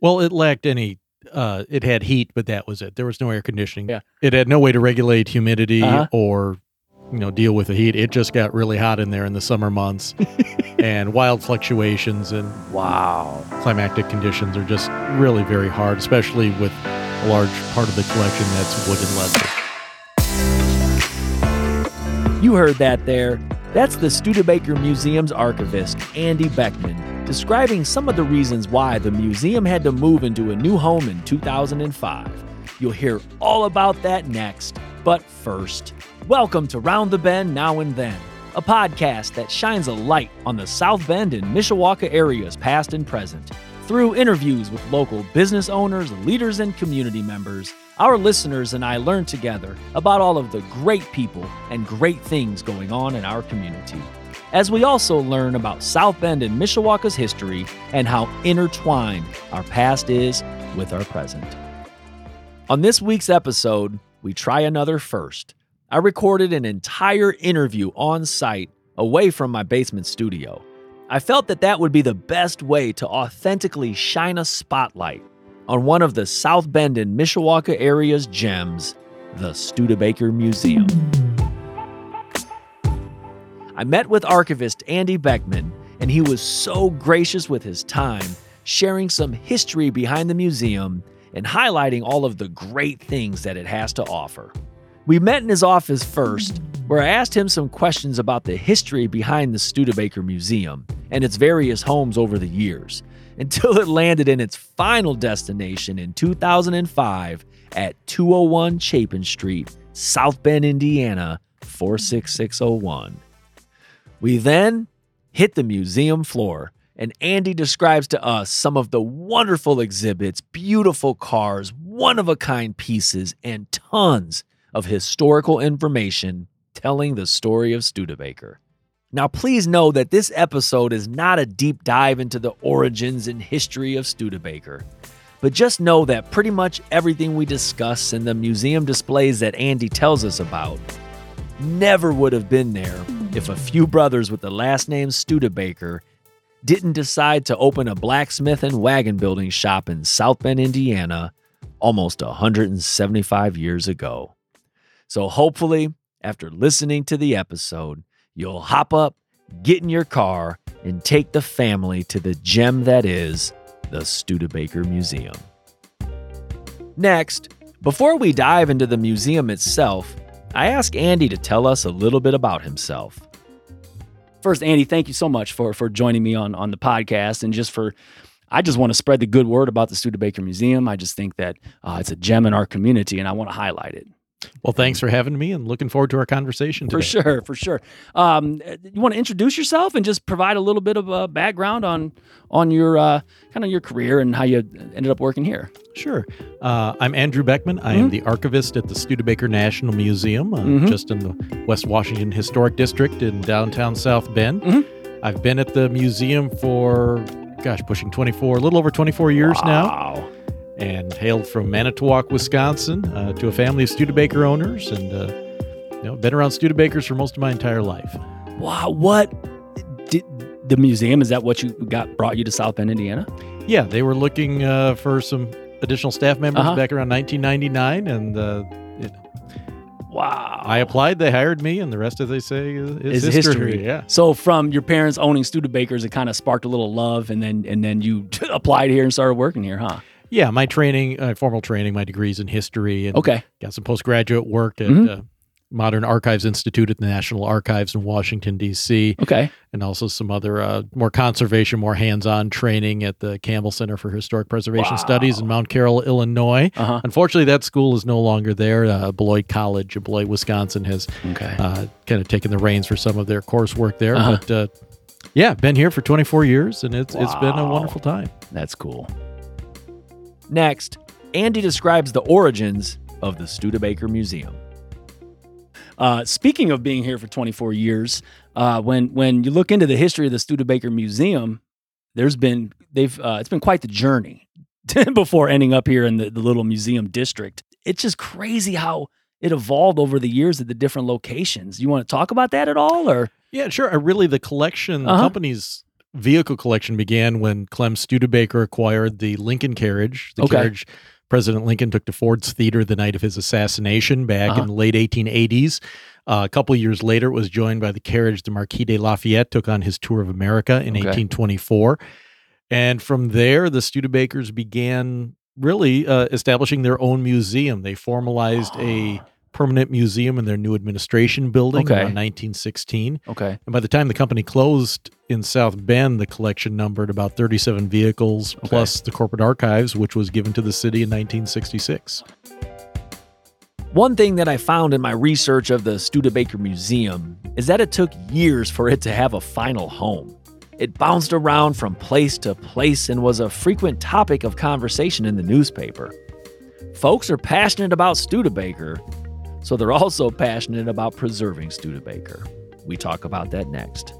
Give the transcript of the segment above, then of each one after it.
Well, it lacked any. Uh, it had heat, but that was it. There was no air conditioning. Yeah. It had no way to regulate humidity Uh-huh. or, you know, deal with the heat. It just got really hot in there in the summer months, and wild fluctuations and Wow. climatic conditions are just really very hard, especially with a large part of the collection that's wood and leather. You heard that there. That's the Studebaker Museum's archivist, Andy Beckman, describing some of the reasons why the museum had to move into a new home in 2005. You'll hear all about that next. But first, welcome to Round the Bend Now and Then, a podcast that shines a light on the South Bend and Mishawaka areas past and present. Through interviews with local business owners, leaders, and community members, our listeners and I learn together about all of the great people and great things going on in our community. As we also learn about South Bend and Mishawaka's history and how intertwined our past is with our present. On this week's episode, we try another first. I recorded an entire interview on site away from my basement studio. I felt that that would be the best way to authentically shine a spotlight on one of the South Bend and Mishawaka area's gems, the Studebaker Museum. I met with archivist Andy Beckman, and he was so gracious with his time, sharing some history behind the museum and highlighting all of the great things that it has to offer. We met in his office first, where I asked him some questions about the history behind the Studebaker Museum and its various homes over the years, until it landed in its final destination in 2005 at 201 Chapin Street, South Bend, Indiana, 46601. We then hit the museum floor, and Andy describes to us some of the wonderful exhibits, beautiful cars, one of a kind pieces, and tons of historical information telling the story of Studebaker. Now, please know that this episode is not a deep dive into the origins and history of Studebaker, but just know that pretty much everything we discuss and the museum displays that Andy tells us about never would have been there if a few brothers with the last name Studebaker didn't decide to open a blacksmith and wagon building shop in South Bend, Indiana, almost 175 years ago. So hopefully, after listening to the episode, you'll hop up, get in your car, and take the family to the gem that is the Studebaker Museum. Next, before we dive into the museum itself, I ask Andy to tell us a little bit about himself. First, Andy, thank you so much for for joining me on on the podcast and just for. I just want to spread the good word about the Studebaker Museum. I just think that uh, it's a gem in our community, and I want to highlight it. Well, thanks for having me, and looking forward to our conversation today. For sure, for sure. Um, you want to introduce yourself and just provide a little bit of a background on on your uh, kind of your career and how you ended up working here. Sure. Uh, I'm Andrew Beckman. I am the archivist at the Studebaker National Museum, uh, Mhm. just in the West Washington Historic District in downtown South Bend. Mhm. I've been at the museum for, gosh, pushing 24, a little over 24 years now, Wow. And hailed from Manitowoc, Wisconsin, uh, to a family of Studebaker owners, and uh, you know, been around Studebakers for most of my entire life. Wow. What did the museum? Is that what you got brought you to South Bend, Indiana? Yeah, they were looking uh, for some additional staff members Uh-huh. back around 1999, and uh, it, Wow. I applied. They hired me, and the rest, as they say, is, is is history. history. Yeah. So from your parents owning Studebakers, it kind of sparked a little love, and then and then you applied here and started working here, huh? Yeah, my training, uh, formal training, my degrees in history, and Okay. got some postgraduate work at Mhm. uh, Modern Archives Institute at the National Archives in Washington D.C., Okay. and also some other uh, more conservation, more hands-on training at the Campbell Center for Historic Preservation Studies in Mount Carroll, Illinois. Uh huh. Unfortunately, that school is no longer there. Uh, Beloit College in Beloit, Wisconsin, has Okay. uh, kind of taken the reins for some of their coursework there. Uh-huh. But uh, yeah, been here for 24 years, and it's it's been a wonderful time. That's cool. Next, Andy describes the origins of the Studebaker Museum. Uh, speaking of being here for 24 years, uh, when when you look into the history of the Studebaker Museum, there's been they've uh, it's been quite the journey before ending up here in the, the little museum district. It's just crazy how it evolved over the years at the different locations. You want to talk about that at all, or Yeah, sure. Uh, really, the collection, the Uh-huh. company's vehicle collection began when Clem Studebaker acquired the Lincoln carriage. The Okay. carriage President Lincoln took to Ford's Theater the night of his assassination back Uh-huh. in the late 1880s. Uh, a couple years later, it was joined by the carriage the Marquis de Lafayette took on his tour of America in Okay. 1824. And from there, the Studebakers began really uh, establishing their own museum. They formalized a permanent museum in their new administration building Okay. around 1916. Okay. And by the time the company closed in South Bend, the collection numbered about 37 vehicles, plus the corporate archives, which was given to the city in 1966. One thing that I found in my research of the Studebaker Museum is that it took years for it to have a final home. It bounced around from place to place and was a frequent topic of conversation in the newspaper. Folks are passionate about Studebaker, so they're also passionate about preserving Studebaker. We talk about that next.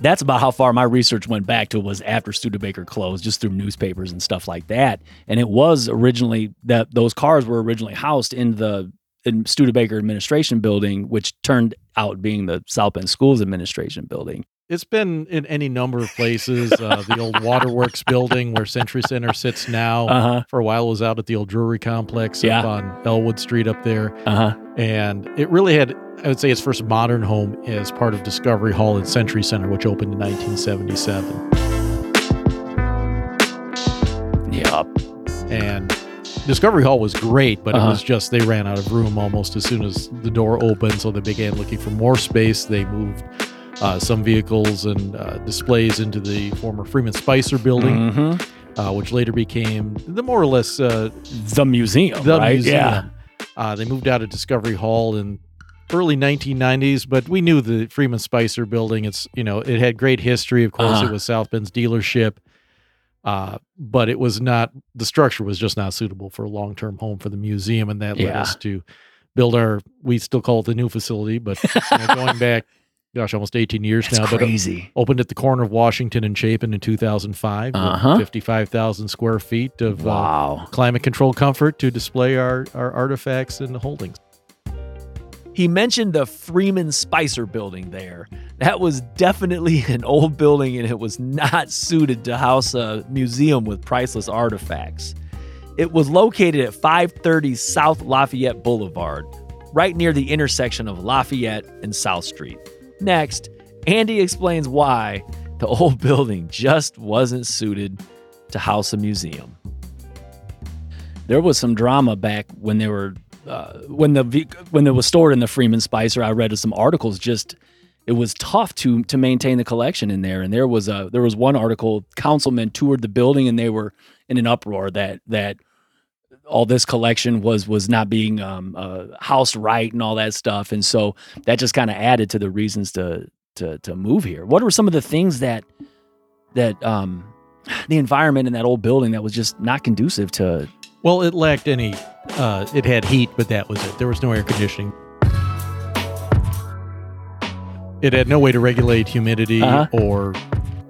That's about how far my research went back to was after Studebaker closed, just through newspapers and stuff like that. And it was originally that those cars were originally housed in the in Studebaker Administration Building, which turned out being the South Bend Schools Administration Building. It's been in any number of places. Uh, the old Waterworks building where Century Center sits now. Uh huh. For a while, it was out at the old Drury complex Yeah. up on Elwood Street up there. Uh huh. And it really had, I would say, its first modern home as part of Discovery Hall at Century Center, which opened in 1977. Yep. And Discovery Hall was great, but Uh-huh. it was just they ran out of room almost as soon as the door opened. So they began looking for more space. They moved uh, some vehicles and uh, displays into the former Freeman Spicer building, hmm uh, which later became the more or less uh, The museum. the right? museum. Yeah. Uh, they moved out of Discovery Hall in early 1990s, but we knew the Freeman Spicer building. It's you know it had great history. Of course, Uh-huh. it was South Bend's dealership, uh, but it was not. The structure was just not suitable for a long term home for the museum, and that led us to build our. We still call it the new facility, but you know, going back, gosh, almost 18 years That's now. But crazy. opened at the corner of Washington and Chapin in 2005, Uh-huh. 55,000 square feet of uh, wow. climate control comfort to display our, our artifacts and holdings. He mentioned the Freeman Spicer building there. That was definitely an old building and it was not suited to house a museum with priceless artifacts. It was located at 530 South Lafayette Boulevard, right near the intersection of Lafayette and South Street. Next, Andy explains why the old building just wasn't suited to house a museum. there was some drama back when they were uh, when the when it was stored in the Freeman Spicer. I read some articles. Just it was tough to to maintain the collection in there. And there was a there was one article. Councilmen toured the building and they were in an uproar that that all this collection was was not being um, uh, housed right and all that stuff. And so that just kind of added to the reasons to to to move here. What were some of the things that that um, the environment in that old building that was just not conducive to Well, it lacked any, uh, it had heat, but that was it. There was no air conditioning. It had no way to regulate humidity Uh-huh. or,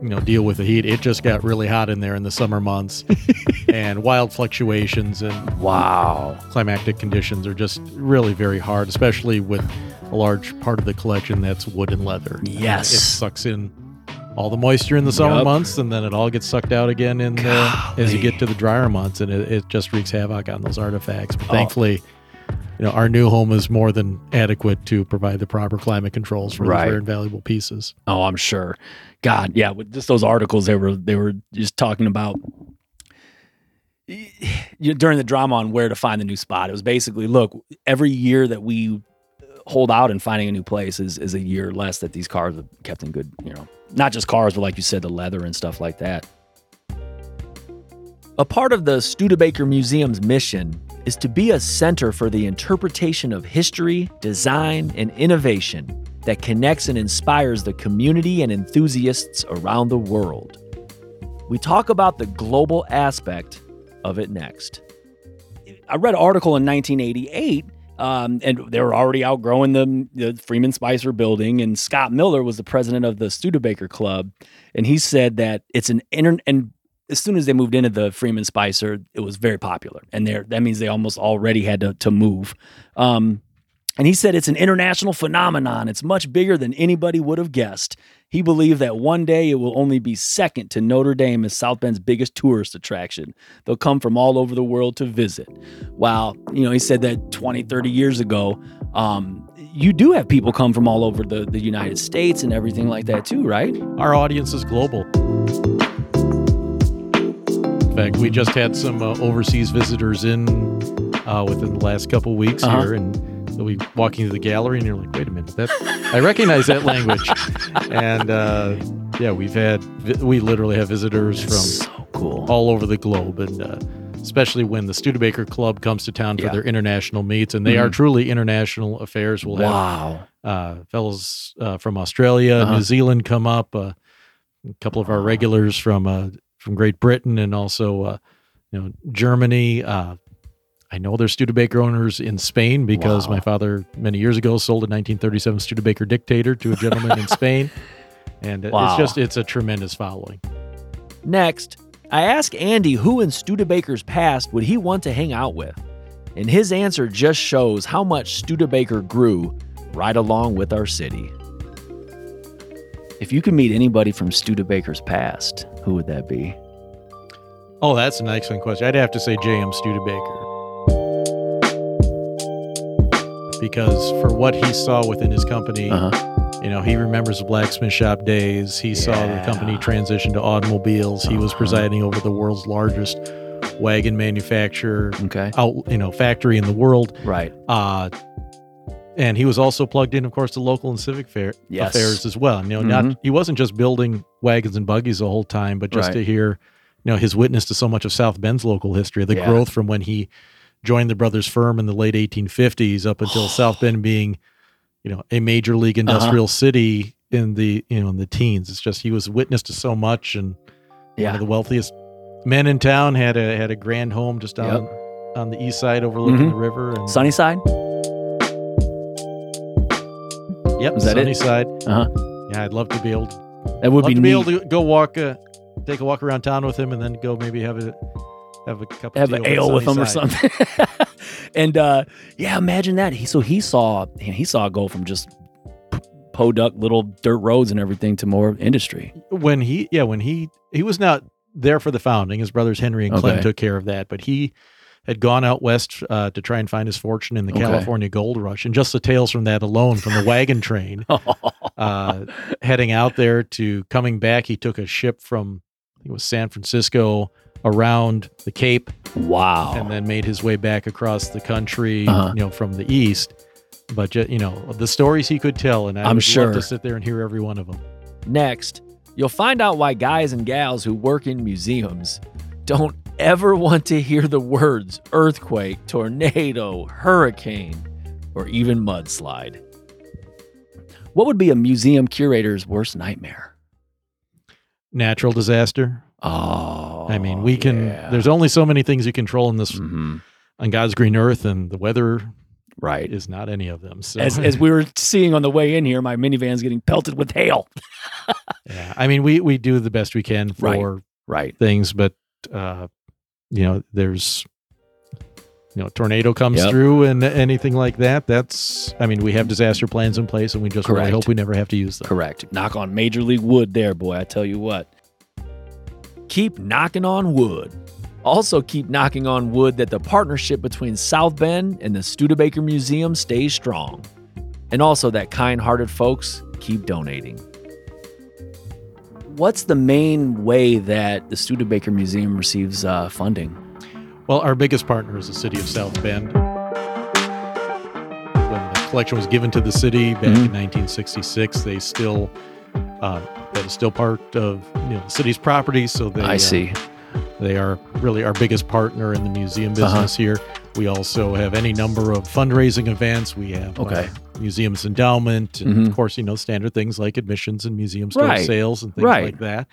you know, deal with the heat. It just got really hot in there in the summer months, and wild fluctuations and wow. climatic conditions are just really very hard, especially with a large part of the collection that's wood and leather. Yes. it sucks in all the moisture in the summer Yup. months, and then it all gets sucked out again in the, as you get to the drier months, and it, it just wreaks havoc on those artifacts. But Oh. thankfully, you know, our new home is more than adequate to provide the proper climate controls for Right. these very valuable pieces. Oh, I'm sure. God, yeah, with just those articles they were they were just talking about during the drama on where to find the new spot. It was basically, look, every year that we uh, hold out in finding a new place is is a year less that these cars are kept in good, you know, not just cars, but like you said, the leather and stuff like that. A part of the Studebaker Museum's mission is to be a center for the interpretation of history, design, and innovation that connects and inspires the community and enthusiasts around the world. We talk about the global aspect of it next. I read an article in 1988, um, and they were already outgrowing the, the Freeman Spicer building. And Scott Miller was the president of the Studebaker Club, and he said that it's an inter and as soon as they moved into the Freeman Spicer, it was very popular, and there that means they almost already had to to move. Um, And he said it's an international phenomenon. It's much bigger than anybody would have guessed. He believed that one day it will only be second to Notre Dame as South Bend's biggest tourist attraction. They'll come from all over the world to visit. While, you know, he said that 20, 30 years ago, um, you do have people come from all over the, the United States and everything like that too, right? Our audience is global. In fact, we just had some uh, overseas visitors in uh, within the last couple weeks Uh-huh. here, and so we walking through the gallery, and you're like, "Wait a minute, that I recognize that language." and uh, yeah, we've had we literally have visitors from so cool. all over the globe, and uh, especially when the Studebaker Club comes to town for Yeah. their international meets, and they are Mhm. truly international affairs. We'll have wow. uh, fellows uh, from Australia, Uh-huh. New Zealand come up. Uh, a couple of our regulars from uh, from Great Britain and also uh, you know Germany. Uh, I know there's Studebaker owners in Spain because Wow. my father many years ago sold a 1937 Studebaker Dictator to a gentleman in Spain, and Wow. it's just it's a tremendous following. Next, I asked Andy who in Studebaker's past would he want to hang out with. And his answer just shows how much Studebaker grew right along with our city. If you could meet anybody from Studebaker's past, who would that be? Oh, that's an excellent question. I'd have to say J.M. Studebaker. Because for what he saw within his company, Uh-huh. you know, he remembers the blacksmith shop days. He saw the company transition to automobiles. He was Uh-huh. presiding over the world's largest wagon manufacturer Okay. out, you know, factory in the world. Right. Uh, and he was also plugged in, of course, to local and civic fair, Yes. affairs as well. You know, Mhm. not he wasn't just building wagons and buggies the whole time, but just Right. to hear, you know, his witness to so much of South Bend's local history, the Yeah. growth from when he joined the brothers firm in the late 1850s up until South Bend being, you know, a major league Uh-huh. industrial city in the you know in the teens. It's just he was witness to so much, and one Yeah. of the wealthiest men in town had a had a grand home just on on the east side overlooking Mhm. the river and Sunnyside? Yep, Is that it? side. Uh-huh. Yeah, I'd love to be able to, That would be to neat. be able to go walk, uh, take a walk around town with him, and then go maybe have a have a cup of have an ale with him or something. and uh, yeah, imagine that. He so he saw he saw it go from just podunk little dirt roads and everything to more industry. When he, yeah, when he he was not there for the founding. His brothers Henry and Clem Okay. took care of that, but he had gone out west uh, to try and find his fortune in the Okay. California gold rush, and just the tales from that alone, from the wagon train, uh, heading out there to coming back, he took a ship from I think it was San Francisco around the Cape wow. and then made his way back across the country, Uh-huh. you know, from the east. But you know, the stories he could tell, and I I'm would sure. to sit there and hear every one of them. Next, you'll find out why guys and gals who work in museums don't ever want to hear the words earthquake, tornado, hurricane, or even mudslide. What would be a museum curator's worst nightmare? Natural disaster. Oh, I mean, we can. yeah. There's only so many things you control in this Mhm. on God's green earth, and the weather right. is not any of them. So, As, as we were seeing on the way in here, my minivan's getting pelted with hail. yeah, I mean, we we do the best we can for Right. things, but uh, you know, there's you know, tornado comes Yep. through and anything like that. That's, I mean, we have disaster plans in place, and we just really Correct. hope we never have to use them. Correct. Knock on major league wood there, boy. I tell you what. Keep knocking on wood. Also, keep knocking on wood that the partnership between South Bend and the Studebaker Museum stays strong. And also that kind hearted folks keep donating. What's the main way that the Studebaker Museum receives uh, funding? Well, our biggest partner is the city of South Bend. When the collection was given to the city back Mhm. in 1966, they still uh, that is still part of you know the city's property. So they I uh, see. they are really our biggest partner in the museum Uh-huh. business here. We also have any number of fundraising events. We have uh, Okay. museums endowment, and Mhm. of course, you know, standard things like admissions and museum store Right. sales and things Right. like that.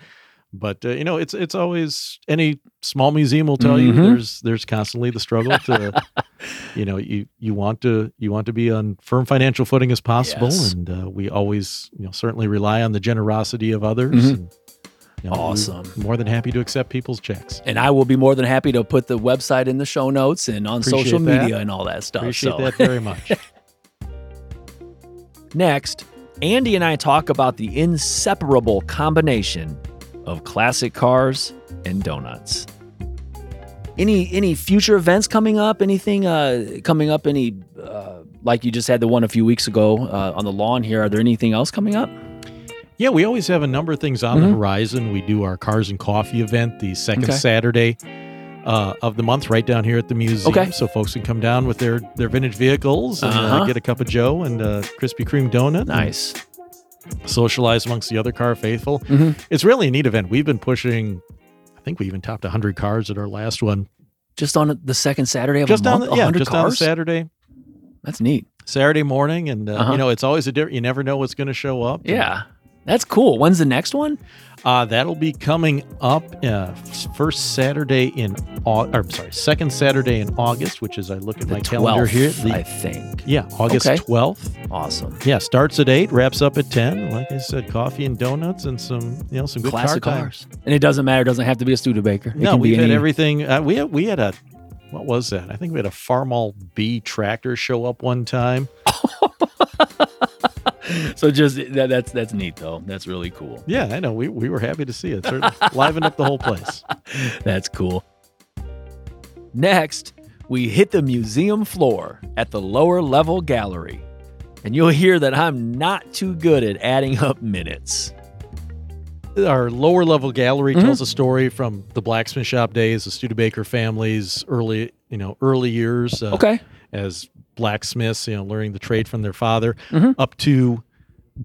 But uh, you know, it's it's always any small museum will tell you Mhm. there's there's constantly the struggle to, you know, you you want to you want to be on firm financial footing as possible, Yes. and uh, we always you know certainly rely on the generosity of others. Mhm. And, you know, Awesome. More than happy to accept people's checks. And I will be more than happy to put the website in the show notes and on Appreciate social that. media and all that stuff. Appreciate so. that very much. Next, Andy and I talk about the inseparable combination of classic cars and donuts. Any any future events coming up? Anything uh, coming up? Any uh, like you just had the one a few weeks ago uh, on the lawn here? Are there anything else coming up? Yeah, we always have a number of things on the Mhm. horizon. We do our Cars and Coffee event the second Okay. Saturday uh, of the month, right down here at the museum. Okay. So folks can come down with their their vintage vehicles and uh, Uh-huh. get a cup of Joe and a Krispy Kreme donut. and Nice. Socialize amongst the other car faithful. Mhm. It's really a neat event. We've been pushing. I think we even topped 100 cars at our last one. Just on the second Saturday of Just a on month, the, yeah, 100 just on cars. Saturday, That's neat. Saturday morning, and uh, Uh-huh. you know it's always a different. You never know what's going to show up. Yeah, that's cool. When's the next one? Uh, that'll be coming up uh, first Saturday in Au- or, I'm sorry, second Saturday in August, which is I look at The my calendar here. The, I think. yeah, August Okay. 12th. Awesome. Yeah, starts at 8, wraps up at 10. Like I said, coffee and donuts and some, you know, some good Classic car cars. And it doesn't matter. It doesn't have to be a Studebaker. It No, we've had any- everything. Uh, we had, we had a what was that? I think we had a Farmall B tractor show up one time. so just that, that's that's neat though. That's really cool. Yeah, I know. We, we were happy to see it. Certainly livened up the whole place. That's cool. Next, we hit the museum floor at the lower level gallery. And you'll hear that I'm not too good at adding up minutes. our lower level gallery Mhm. tells a story from the blacksmith shop days, the Studebaker family's early, you know, early years uh, Okay. as blacksmiths, you know, learning the trade from their father, Mhm. up to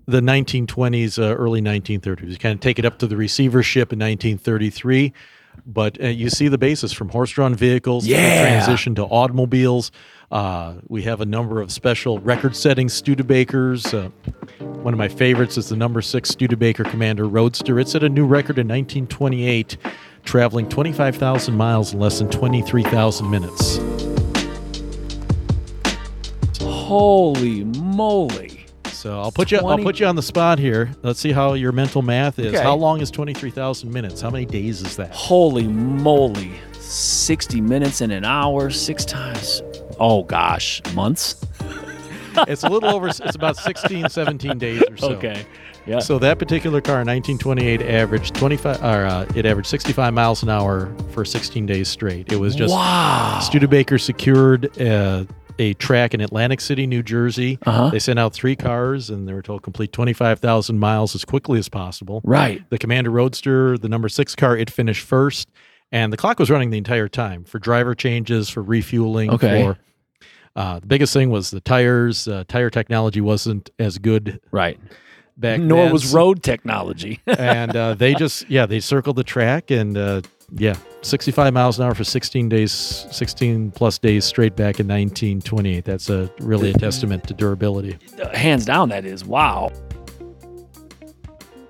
the 1920s, uh, early 1930s. You kind of take it up to the receivership in 1933. But uh, you see the basis from horse-drawn vehicles, to Yeah. transition to automobiles. Uh, we have a number of special record-setting Studebakers. Uh, one of my favorites is the number six Studebaker Commander Roadster. It set a new record in 1928, traveling 25,000 miles in less than 23,000 minutes. Holy moly. So I'll put you. I'll put you on the spot here. Let's see how your mental math is. Okay. How long is 23,000 minutes? How many days is that? Holy moly. 60 minutes in an hour, six times. Oh gosh, months? It's a little over. It's about 16, 17 days or so. Okay. Yeah. So that particular car 1928 averaged 25, or uh, it averaged 65 miles an hour for 16 days straight. It was just wow. Studebaker secured uh, a track in Atlantic City, New Jersey. Uh-huh. They sent out three cars, and they were told complete 25,000 miles as quickly as possible. Right. The Commander Roadster, the number six car, it finished first, and the clock was running the entire time for driver changes, for refueling. Okay. For uh, the biggest thing was the tires. Uh, tire technology wasn't as good Right. back Nor then, was road technology. and uh, they just yeah they circled the track and uh, yeah 65 miles an hour for 16 days 16 plus days straight back in 1928 that's a really a testament to durability uh, Hands down, that is. Wow.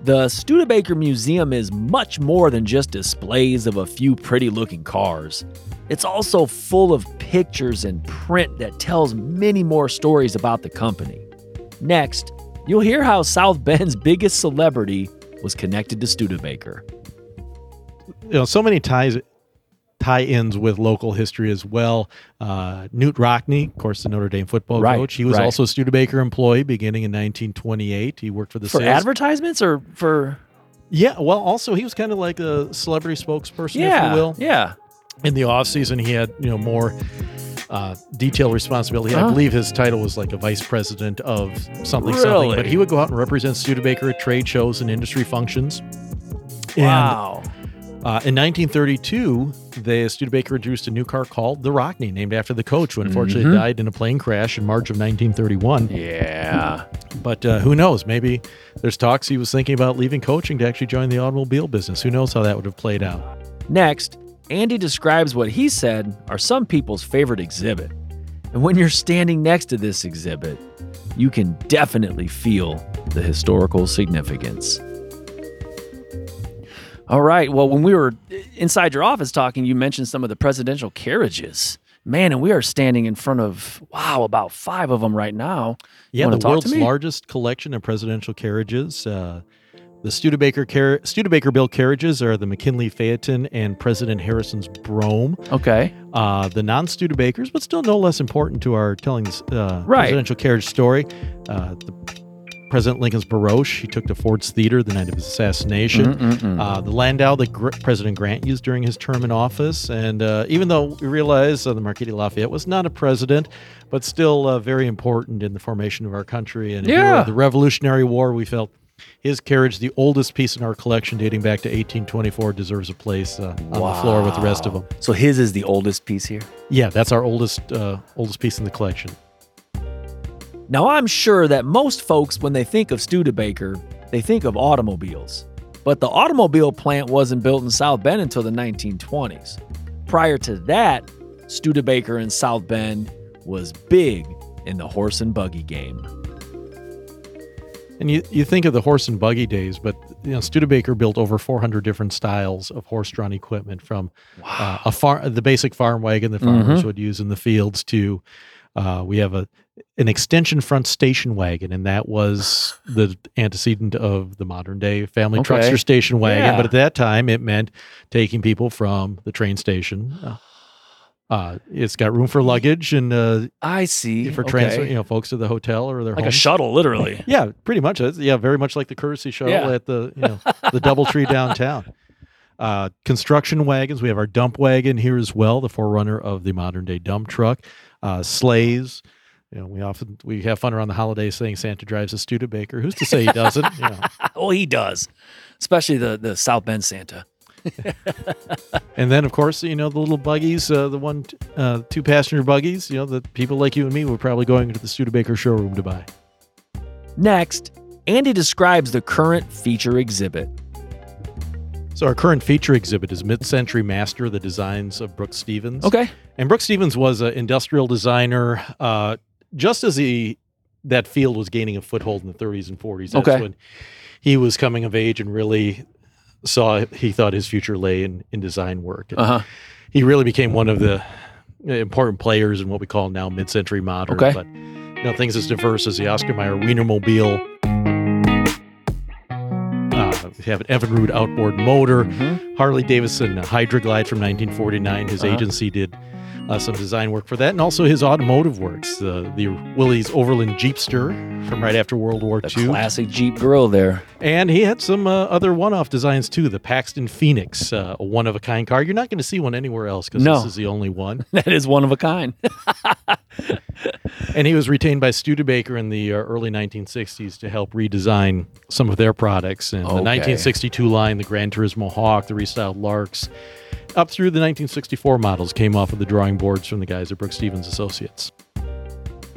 The Studebaker Museum is much more than just displays of a few pretty looking cars. It's also full of pictures and print that tells many more stories about the company. Next, you'll hear how South Bend's biggest celebrity was connected to Studebaker. You know so many ties tie-ins with local history as well uh, Knute Rockne of course the notre dame football Right, coach he was right. also a studebaker employee beginning in 1928 he worked for the For sales advertisements or for. yeah well also he was kind of like a celebrity spokesperson if Yeah. you will Yeah. in the off season he had you know more uh, detailed responsibility. I Uh-huh. believe his title was like a vice president of something something. But he would go out and represent Studebaker at trade shows and industry functions. Wow. Uh, in 1932, the Studebaker introduced a new car called the Rockne, named after the coach, who unfortunately Mhm. died in a plane crash in March of 1931. yeah. But uh, who knows? Maybe there's talks he was thinking about leaving coaching to actually join the automobile business. Who knows how that would have played out? Next, Andy describes what he said are some people's favorite exhibit. And when you're standing next to this exhibit, you can definitely feel the historical significance. All right. Well, when we were inside your office talking, you mentioned some of the presidential carriages. Man, and we are standing in front of, wow, about five of them right now. Yeah, the world's largest collection of presidential carriages. Uh, the Studebaker car- Studebaker built carriages are the McKinley Phaeton and President Harrison's Brougham. Okay. Uh, the non-Studebakers, but still no less important to our telling this uh, Right. presidential carriage story. Uh, the President Lincoln's barouche he took to Ford's Theater the night of his assassination. Mm-mm-mm. Uh, the Landau that Gr- President Grant used during his term in office. And uh, even though we realize uh, the Marquis de Lafayette was not a president, but still uh, very important in the formation of our country and Yeah. the Revolutionary War, we felt his carriage, the oldest piece in our collection dating back to 1824, deserves a place uh, on the floor with the rest of them. So his is the oldest piece here. Yeah, that's our oldest uh, oldest piece in the collection. Now, I'm sure that most folks, when they think of Studebaker, they think of automobiles. But the automobile plant wasn't built in South Bend until the 1920s. Prior to that, Studebaker in South Bend was big in the horse and buggy game. And you, you think of the horse and buggy days, but you know Studebaker built over 400 different styles of horse-drawn equipment, from uh, a far the basic farm wagon that farmers would use in the fields to uh, we have a an extension front station wagon, and that was the antecedent of the modern day family Okay. truckster station wagon. Yeah. But at that time, it meant taking people from the train station. Uh, uh, it's got room for luggage and uh, I see. for okay. transfer, you know, folks to the hotel or their like a shuttle, literally. Yeah, pretty much. Yeah, very much like the courtesy shuttle Yeah. at the you know the DoubleTree downtown. Uh, construction wagons. We have our dump wagon here as well, the forerunner of the modern day dump truck. Uh, sleighs. You know, we often we have fun around the holidays saying Santa drives a Studebaker. Who's to say he doesn't? You know. Oh, he does. Especially the the South Bend Santa. And then, of course, you know the little buggies, uh, the one uh, two passenger buggies. You know, that people like you and me were probably going to the Studebaker showroom to buy. Next, Andy describes the current feature exhibit. So our current feature exhibit is Mid-Century Master: The Designs of Brooks Stevens. Okay. And Brooks Stevens was an industrial designer. Uh, just as he that field was gaining a foothold in the 30s and 40s, that's Okay. when he was coming of age and really saw he thought his future lay in, in design work. Uh huh. He really became one of the important players in what we call now mid-century modern. Okay. But you know, things as diverse as the Oscar Mayer Wienermobile. Uh, we have an Evinrude outboard motor. Mhm. Harley Davidson Hydroglide from 1949. His Uh-huh. agency did uh, some design work for that, and also his automotive works. The the Willys Overland Jeepster from right after World War The II, classic Jeep grill there. and he had some uh, other one-off designs too. The Paxton Phoenix, uh, a one-of-a-kind car. You're not going to see one anywhere else because No. this is the only one. That is one of a kind. and he was retained by Studebaker in the uh, early 1960s to help redesign some of their products. And the 1962 line, the Gran Turismo Hawk, the restyled Larks, up through the 1964 models came off of the drawing boards from the guys at Brooks Stevens Associates.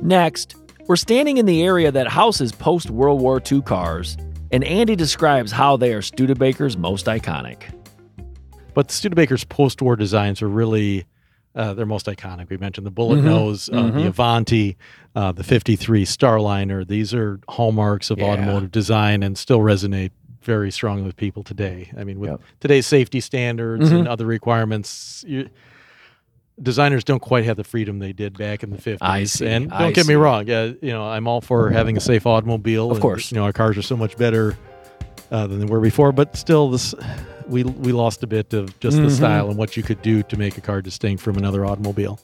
Next, we're standing in the area that houses post World War II cars, and Andy describes how they are Studebaker's most iconic. But Studebaker's post-war designs are really uh, their most iconic. We mentioned the Bullet Mhm. Nose, uh, Mhm. the Avanti, uh, the 53 Starliner. These are hallmarks of Yeah. automotive design and still resonate very strongly with people today. I mean, with Yep. today's safety standards Mhm. and other requirements, you, designers don't quite have the freedom they did back in the 50s. I see, And don't I get me wrong. Yeah, you know, I'm all for having a safe automobile. Of and, course. You know, our cars are so much better uh, than they were before, but still, this we we lost a bit of just Mhm. the style and what you could do to make a car distinct from another automobile.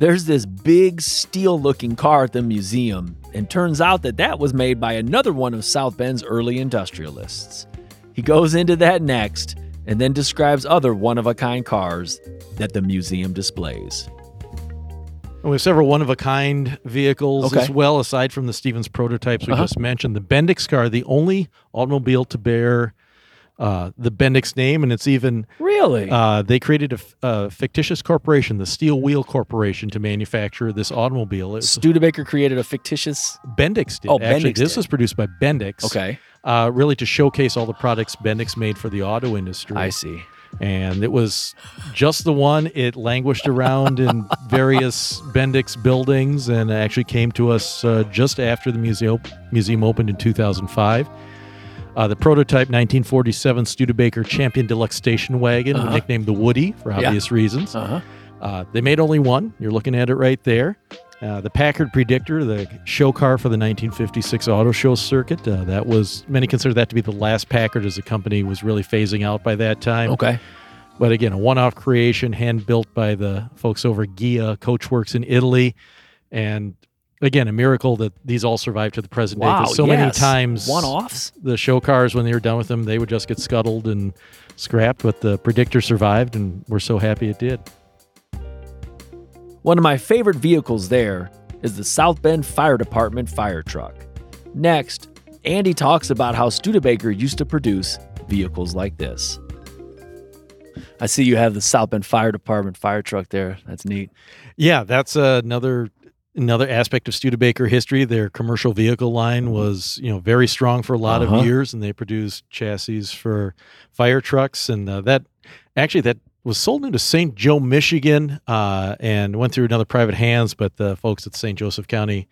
There's this big steel looking car at the museum, and turns out that that was made by another one of South Bend's early industrialists. He goes into that next and then describes other one of a kind cars that the museum displays. We have several one-of-a-kind vehicles Okay. as well, aside from the Stevens prototypes we Uh-huh. just mentioned. The Bendix car, the only automobile to bear uh, the Bendix name, and it's even Really? uh, they created a, f- a fictitious corporation, the Steel Wheel Corporation, to manufacture this automobile. It's Studebaker created a fictitious. Bendix did. Oh, Actually, Bendix this did. was produced by Bendix. Okay. Uh, really to showcase all the products Bendix made for the auto industry. I see. and it was just the one. It languished around in various Bendix buildings and actually came to us uh, just after the museum museum opened in 2005. Uh, the prototype 1947 Studebaker Champion Deluxe Station Wagon, Uh-huh. nicknamed the Woody for Yeah. obvious reasons. Uh huh. Uh, they made only one. You're looking at it right there. Uh, the Packard Predictor, the show car for the 1956 auto show circuit. Uh, that was many consider that to be the last Packard as the company was really phasing out by that time. Okay. But again, a one-off creation, hand built by the folks over Ghia Coachworks in Italy, and again, a miracle that these all survived to the present day. 'cause Wow, so many times, One-offs. the show cars when they were done with them, they would just get scuttled and scrapped. But the Predictor survived, and we're so happy it did. One of my favorite vehicles there is the South Bend Fire Department fire truck. Next, Andy talks about how Studebaker used to produce vehicles like this. I see you have the South Bend Fire Department fire truck there. That's neat. Yeah, that's another another aspect of Studebaker history. Their commercial vehicle line was, you know, very strong for a lot Uh-huh. of years, and they produced chassis for fire trucks. And uh, that actually that was sold into St. Joe, Michigan, uh, and went through another private hands. But the folks at St. Joseph County,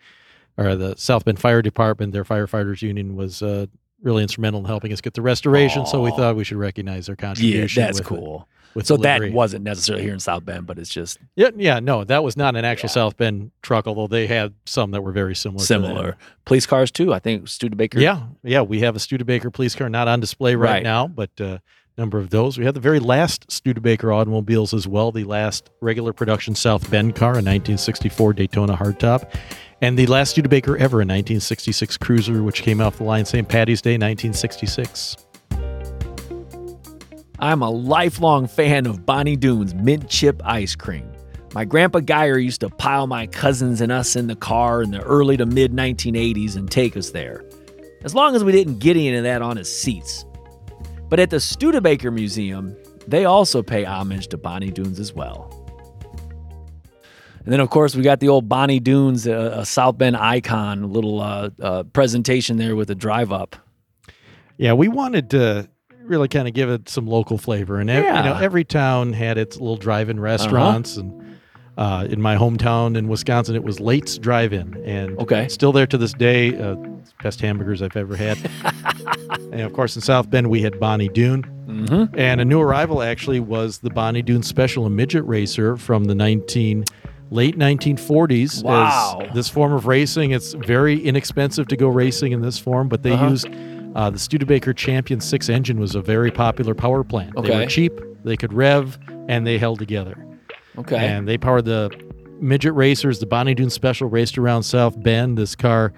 or the South Bend Fire Department, their firefighters union was uh, really instrumental in helping us get the restoration. So we thought we should recognize their contribution. Yeah, that's with it- cool. With So delivery. that wasn't necessarily here in South Bend, but it's just Yeah, yeah, no, that was not an actual Yeah. South Bend truck, although they had some that were very similar. similar. Police cars too. I think Studebaker. Yeah, yeah, we have a Studebaker police car not on display right, Right. now, but uh, number of those. We have the very last Studebaker automobiles as well. The last regular production South Bend car, a 1964 Daytona hardtop, and the last Studebaker ever, a 1966 Cruiser, which came off the line St. Patty's Day, 1966. I'm a lifelong fan of Bonnie Doon's mint chip ice cream. My grandpa Geyer used to pile my cousins and us in the car in the early to mid 1980s and take us there, as long as we didn't get any of that on his seats. But at the Studebaker Museum, they also pay homage to Bonnie Doon's as well. And then, of course, we got the old Bonnie Doons, uh, a South Bend icon, little uh, uh, presentation there with a drive up. Yeah, we wanted to really kind of give it some local flavor, and ev- you know, Uh-huh. every town had its little drive-in restaurants, and uh, in my hometown in Wisconsin, it was Late's Drive-In, and Okay. still there to this day. Uh, best hamburgers I've ever had, and of course in South Bend we had Bonnie Doon, Mm-hmm. and a new arrival actually was the Bonnie Doon Special, a midget racer from the 19 late 1940s. Wow. As this form of racing, it's very inexpensive to go racing in this form, but they Uh-huh. used uh, the Studebaker Champion 6 engine was a very popular power plant. They were cheap, they could rev, and they held together. Okay. And they powered the midget racers. The Bonnie Doon Special raced around South Bend. This car.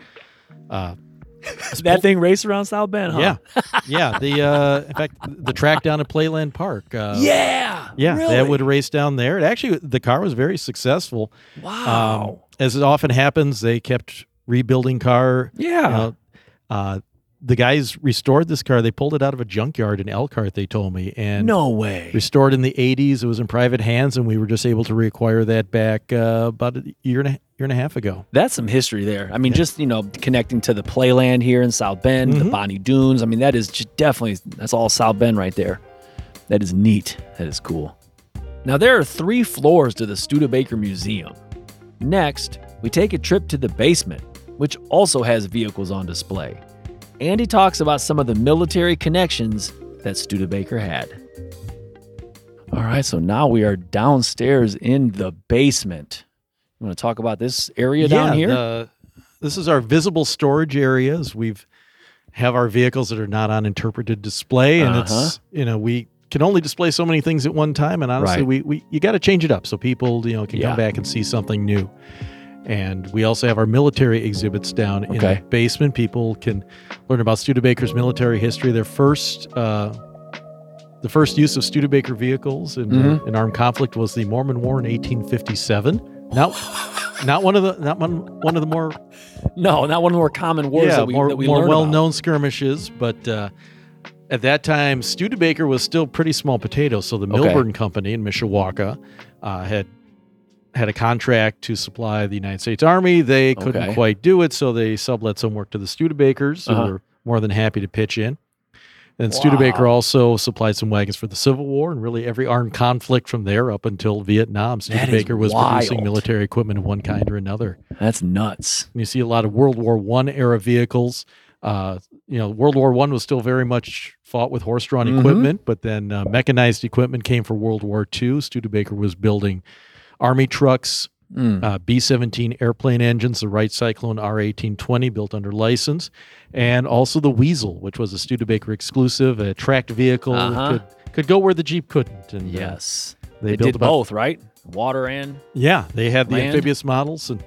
Uh, that thing raced around South Bend, huh? yeah, yeah. The uh, in fact, the track down at Playland Park. Uh, Yeah. yeah, Really? that would race down there. It actually, the car was very successful. Wow. Um, as it often happens, they kept rebuilding car. yeah. Uh, the guys restored this car. They pulled it out of a junkyard in Elkhart. They told me, and no way. restored in the '80s. It was in private hands, and we were just able to reacquire that back uh, about a year and a year and a half ago. That's some history there. I mean, just you know, connecting to the Playland here in South Bend, the Mhm. Bonnie Doons. I mean, that is just definitely that's all South Bend right there. That is neat. That is cool. Now, there are three floors to the Studebaker Museum. Next, we take a trip to the basement, which also has vehicles on display. Andy talks about some of the military connections that Studebaker had. All right, so now we are downstairs in the basement. You want to talk about this area down here? the- this is our visible storage areas. We've have our vehicles that are not on interpreted display, and Uh-huh. it's you know we can only display so many things at one time, and honestly, Right. we, we you got to change it up so people you know can Yeah. come back and see something new. And we also have our military exhibits down in Okay. the basement. People can learn about Studebaker's military history. Their first, uh, the first use of Studebaker vehicles in, Mhm. in armed conflict was the Mormon War in 1857. Not, not one of the, not one, one of the more no, not one of the more common wars yeah, that we, more, that we more about. well-known skirmishes, but uh, at that time, Studebaker was still pretty small potatoes. So the Okay. Milburn Company in Mishawaka uh, had had a contract to supply the United States Army. They couldn't Okay. quite do it, so they sublet some work to the Studebakers, who Uh-huh. were more than happy to pitch in. And Studebaker also supplied some wagons for the Civil War and really every armed conflict from there up until Vietnam. Studebaker was producing military equipment of one kind or another. That's nuts. You see a lot of World War One era vehicles. Uh, you know, World War One was still very much fought with horse-drawn Mhm. equipment, but then uh, mechanized equipment came for World War Two. Studebaker was building army trucks, Mm. uh, B-17 airplane engines, the Wright Cyclone R-1820 built under license, and also the Weasel, which was a Studebaker exclusive, a tracked vehicle that Uh-huh. could could go where the Jeep couldn't. And uh, Yes. they, They, built did about both, right? Water and yeah, they had the Land. amphibious models, and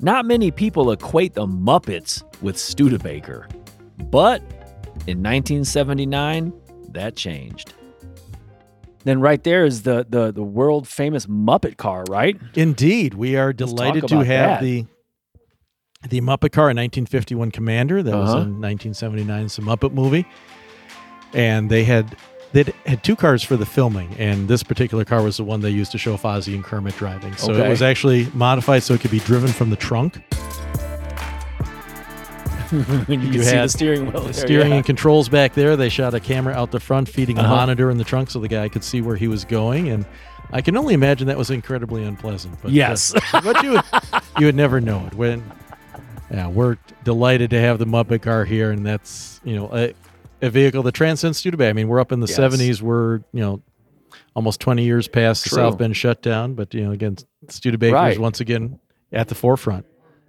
Not many people equate the Muppets with Studebaker. But in 1979, that changed. Then right there is the the the world famous Muppet car, right? Indeed, we are delighted to have that. the the Muppet car, a 1951 Commander that was Uh-huh. in 1979, some Muppet movie, and they had they had two cars for the filming, and this particular car was the one they used to show Fozzie and Kermit driving. So Okay. it was actually modified so it could be driven from the trunk. you can You see the steering wheel. There, steering yeah. and controls back there. They shot a camera out the front, feeding a Uh-huh. monitor in the trunk so the guy could see where he was going. And I can only imagine that was incredibly unpleasant. But, uh, Yes. but you would, you would never know it. When, yeah, we're delighted to have the Muppet car here, and that's you know a, a vehicle that transcends Studebaker. I mean, we're up in the Yes. '70s. We're you know almost 20 years past the South Bend shutdown, but you know again, Studebaker Right. is once again at the forefront.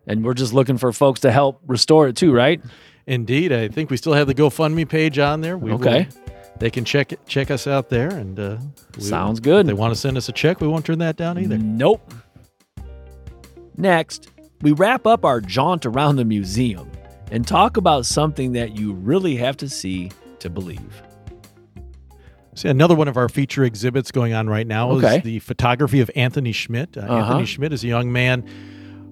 And we're just looking for folks to help restore it too, right? Indeed, I think we still have the GoFundMe page on there. We will- Okay. they can check it, check us out there, and uh, we- Sounds good. they want to send us a check, we won't turn that down either. Nope. Next, we wrap up our jaunt around the museum and talk about something that you really have to see to believe. See, another one of our feature exhibits going on right now Okay. is the photography of Anthony Schmidt. Uh, Uh-huh. Anthony Schmidt is a young man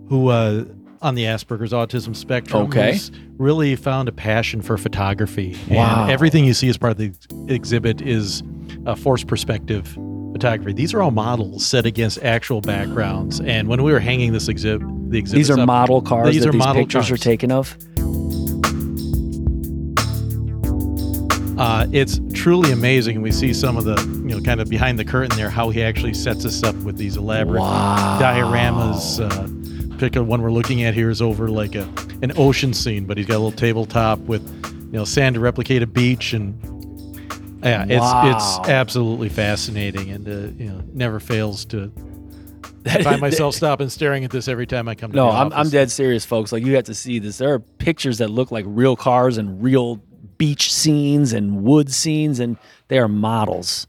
who, uh, on the Asperger's autism spectrum, Okay. who's really found a passion for photography. Wow. And everything you see as part of the exhibit is a forced perspective photography. These are all models set against actual backgrounds. And when we were hanging this exhibit, the exhibit These are model cars These that are these model pictures are taken of. Uh, it's truly amazing. We see some of the, you know, kind of behind the curtain there, how he actually sets us up with these elaborate Wow. dioramas. Uh, particular one we're looking at here is over like a an ocean scene, but he's got a little tabletop with, you know, sand to replicate a beach, and yeah, it's Wow. it's absolutely fascinating, and uh, you know, never fails to. I find myself stopping staring at this every time I come to No, I'm, I'm dead serious, folks. Like you have to see this. There are pictures that look like real cars and real beach scenes and wood scenes, and they are models.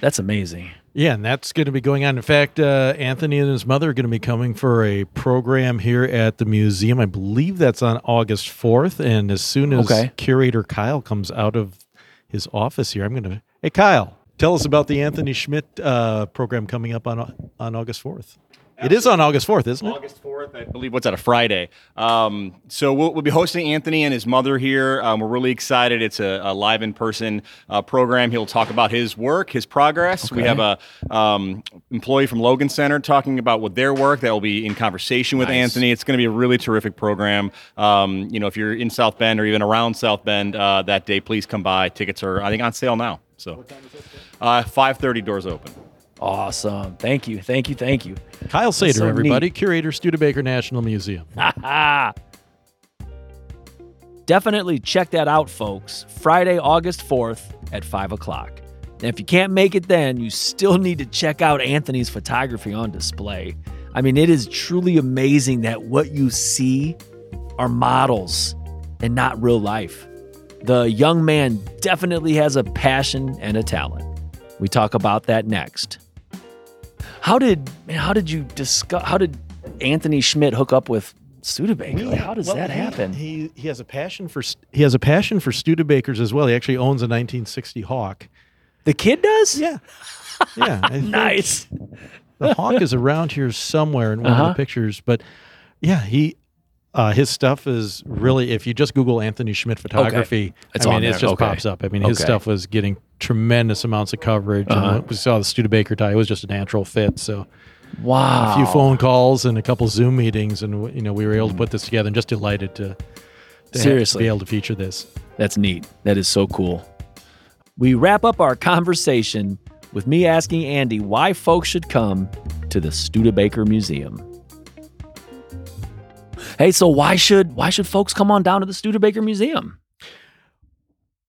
That's amazing. Yeah, and that's going to be going on. In fact, uh, Anthony and his mother are going to be coming for a program here at the museum. I believe that's on August 4th. And as soon as Okay. curator Kyle comes out of his office here, I'm going to. Hey, Kyle, tell us about the Anthony Schmidt uh, program coming up on on August 4th. It is on August 4th, isn't it? August 4th, I believe. What's that, a Friday? Um, so we'll, we'll be hosting Anthony and his mother here. Um, we're really excited. It's a, a live in person uh, program. He'll talk about his work, his progress. We have a um, employee from Logan Center talking about what their work that will be in conversation with Nice. Anthony. It's going to be a really terrific program. Um, you know, if you're in South Bend or even around South Bend uh, that day, please come by. Tickets are, I think, on sale now. So, uh, 5:30 doors open. Awesome. Thank you. Thank you. Thank you. Kyle Sater, so everybody, curator, Studebaker National Museum. Definitely check that out, folks. Friday, August 4th at 5 o'clock. And if you can't make it then, you still need to check out Anthony's photography on display. I mean, it is truly amazing that what you see are models and not real life. The young man definitely has a passion and a talent. We talk about that next. How did how did you discuss how did Anthony Schmidt hook up with Studebaker? Like, how does Well, that happen? He, he has a passion for he has a passion for Studebakers as well. He actually owns a 1960 Hawk. The kid does? Yeah, yeah. Nice. The Hawk is around here somewhere in one of Uh-huh. the pictures, but yeah, he. Uh, his stuff is really, if you just Google Anthony Schmidt photography, It's I mean, on it there. just Okay. pops up. I mean, his Okay. stuff was getting tremendous amounts of coverage. And Uh-huh. we saw the Studebaker tie; it was just a natural fit. So, Wow. a few phone calls and a couple Zoom meetings, and you know, we were able to put this together. And just delighted to, to ha- Seriously. be able to feature this. That's neat. That is so cool. We wrap up our conversation with me asking Andy why folks should come to the Studebaker Museum. Hey, so why should why should folks come on down to the Studebaker Museum?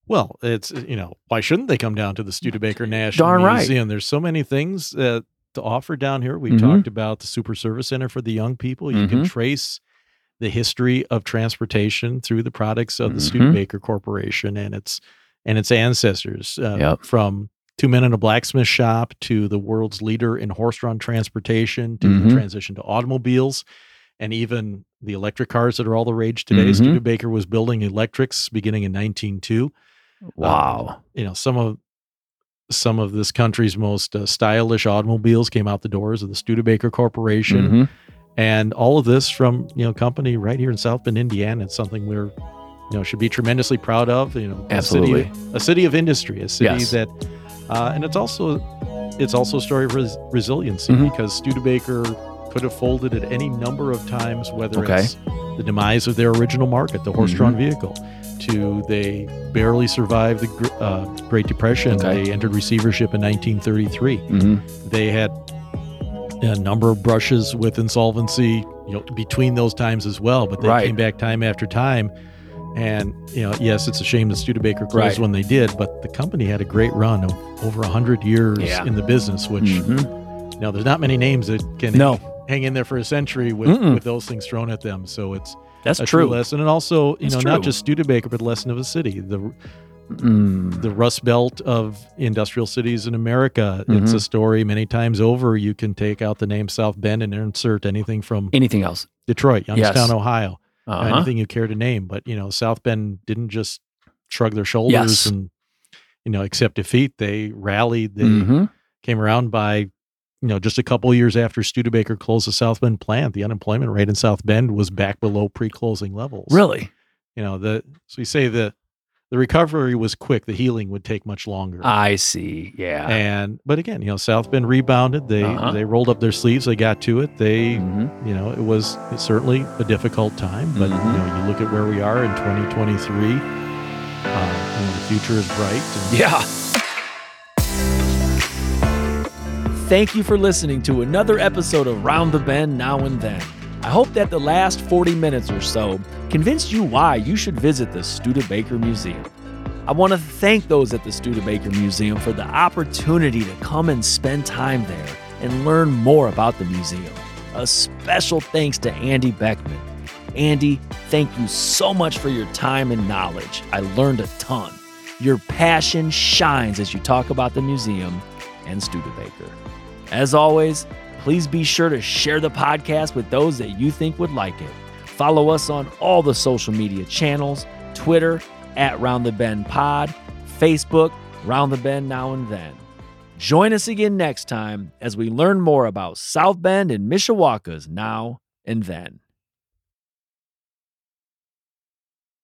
Well, it's you know why shouldn't they come down to the Studebaker National Darn right. Museum? There's so many things uh, to offer down here. We Mhm. talked about the Super Service Center for the young people. You can Mhm. trace the history of transportation through the products of the Mhm. Studebaker Corporation and its and its ancestors, uh, Yep. from two men in a blacksmith shop to the world's leader in horse-drawn transportation to the transition to automobiles. And even the electric cars that are all the rage today. Mhm. Studebaker was building electrics beginning in 1902. Wow. You know, some of some of this country's most uh, stylish automobiles came out the doors of the Studebaker Corporation, Mhm. and all of this from you know company right here in South Bend, Indiana. It's something we're you know should be tremendously proud of. You know, Absolutely. a city, a city of industry, a city Yes. that, uh, and it's also it's also a story of res- resiliency Mhm. because Studebaker could have folded at any number of times, whether Okay. it's the demise of their original market, the horse-drawn Mm-hmm. vehicle, to they barely survived the uh, Great Depression. Okay. They entered receivership in 1933 Mhm. they had a number of brushes with insolvency you know between those times as well but they Right. came back time after time and you know yes it's a shame that studebaker closed Right. when they did but the company had a great run of over 100 years Yeah. in the business which Mhm. you know there's not many names that can No, hang in there for a century with, Mm-mm. with those things thrown at them so it's that's a true. lesson and also you It's know true. not just studebaker but lesson of a city the Mm. the Rust Belt of industrial cities in America. It's Mhm. a story many times over. You can take out the name South Bend and insert anything from Anything else? Detroit, Youngstown, Yes. Ohio, Uh-huh. anything you care to name. But you know, South Bend didn't just shrug their shoulders Yes. and you know accept defeat. They rallied. They Mhm. came around by you know just a couple of years after Studebaker closed the South Bend plant. The unemployment rate in South Bend was back below pre-closing levels. Really? You know the so you say the the recovery was quick. The healing would take much longer. I see. Yeah. And but again, you know, South Bend rebounded. They Uh-huh. they rolled up their sleeves. They got to it. They Mhm. you know it was certainly a difficult time, but Mhm. you know you look at where we are in 2023. Uh, you know, the future is bright. And Yeah. Thank you for listening to another episode of Round the Bend Now and Then. I hope that the last 40 minutes or so convinced you why you should visit the Studebaker Museum. I want to thank those at the Studebaker Museum for the opportunity to come and spend time there and learn more about the museum. A special thanks to Andy Beckman. Andy, thank you so much for your time and knowledge. I learned a ton. Your passion shines as you talk about the museum and Studebaker. As always, please be sure to share the podcast with those that you think would like it. Follow us on all the social media channels Twitter at Round the Bend Pod, Facebook, Round the Bend Now and Then. Join us again next time as we learn more about South Bend and Mishawaka's now and then.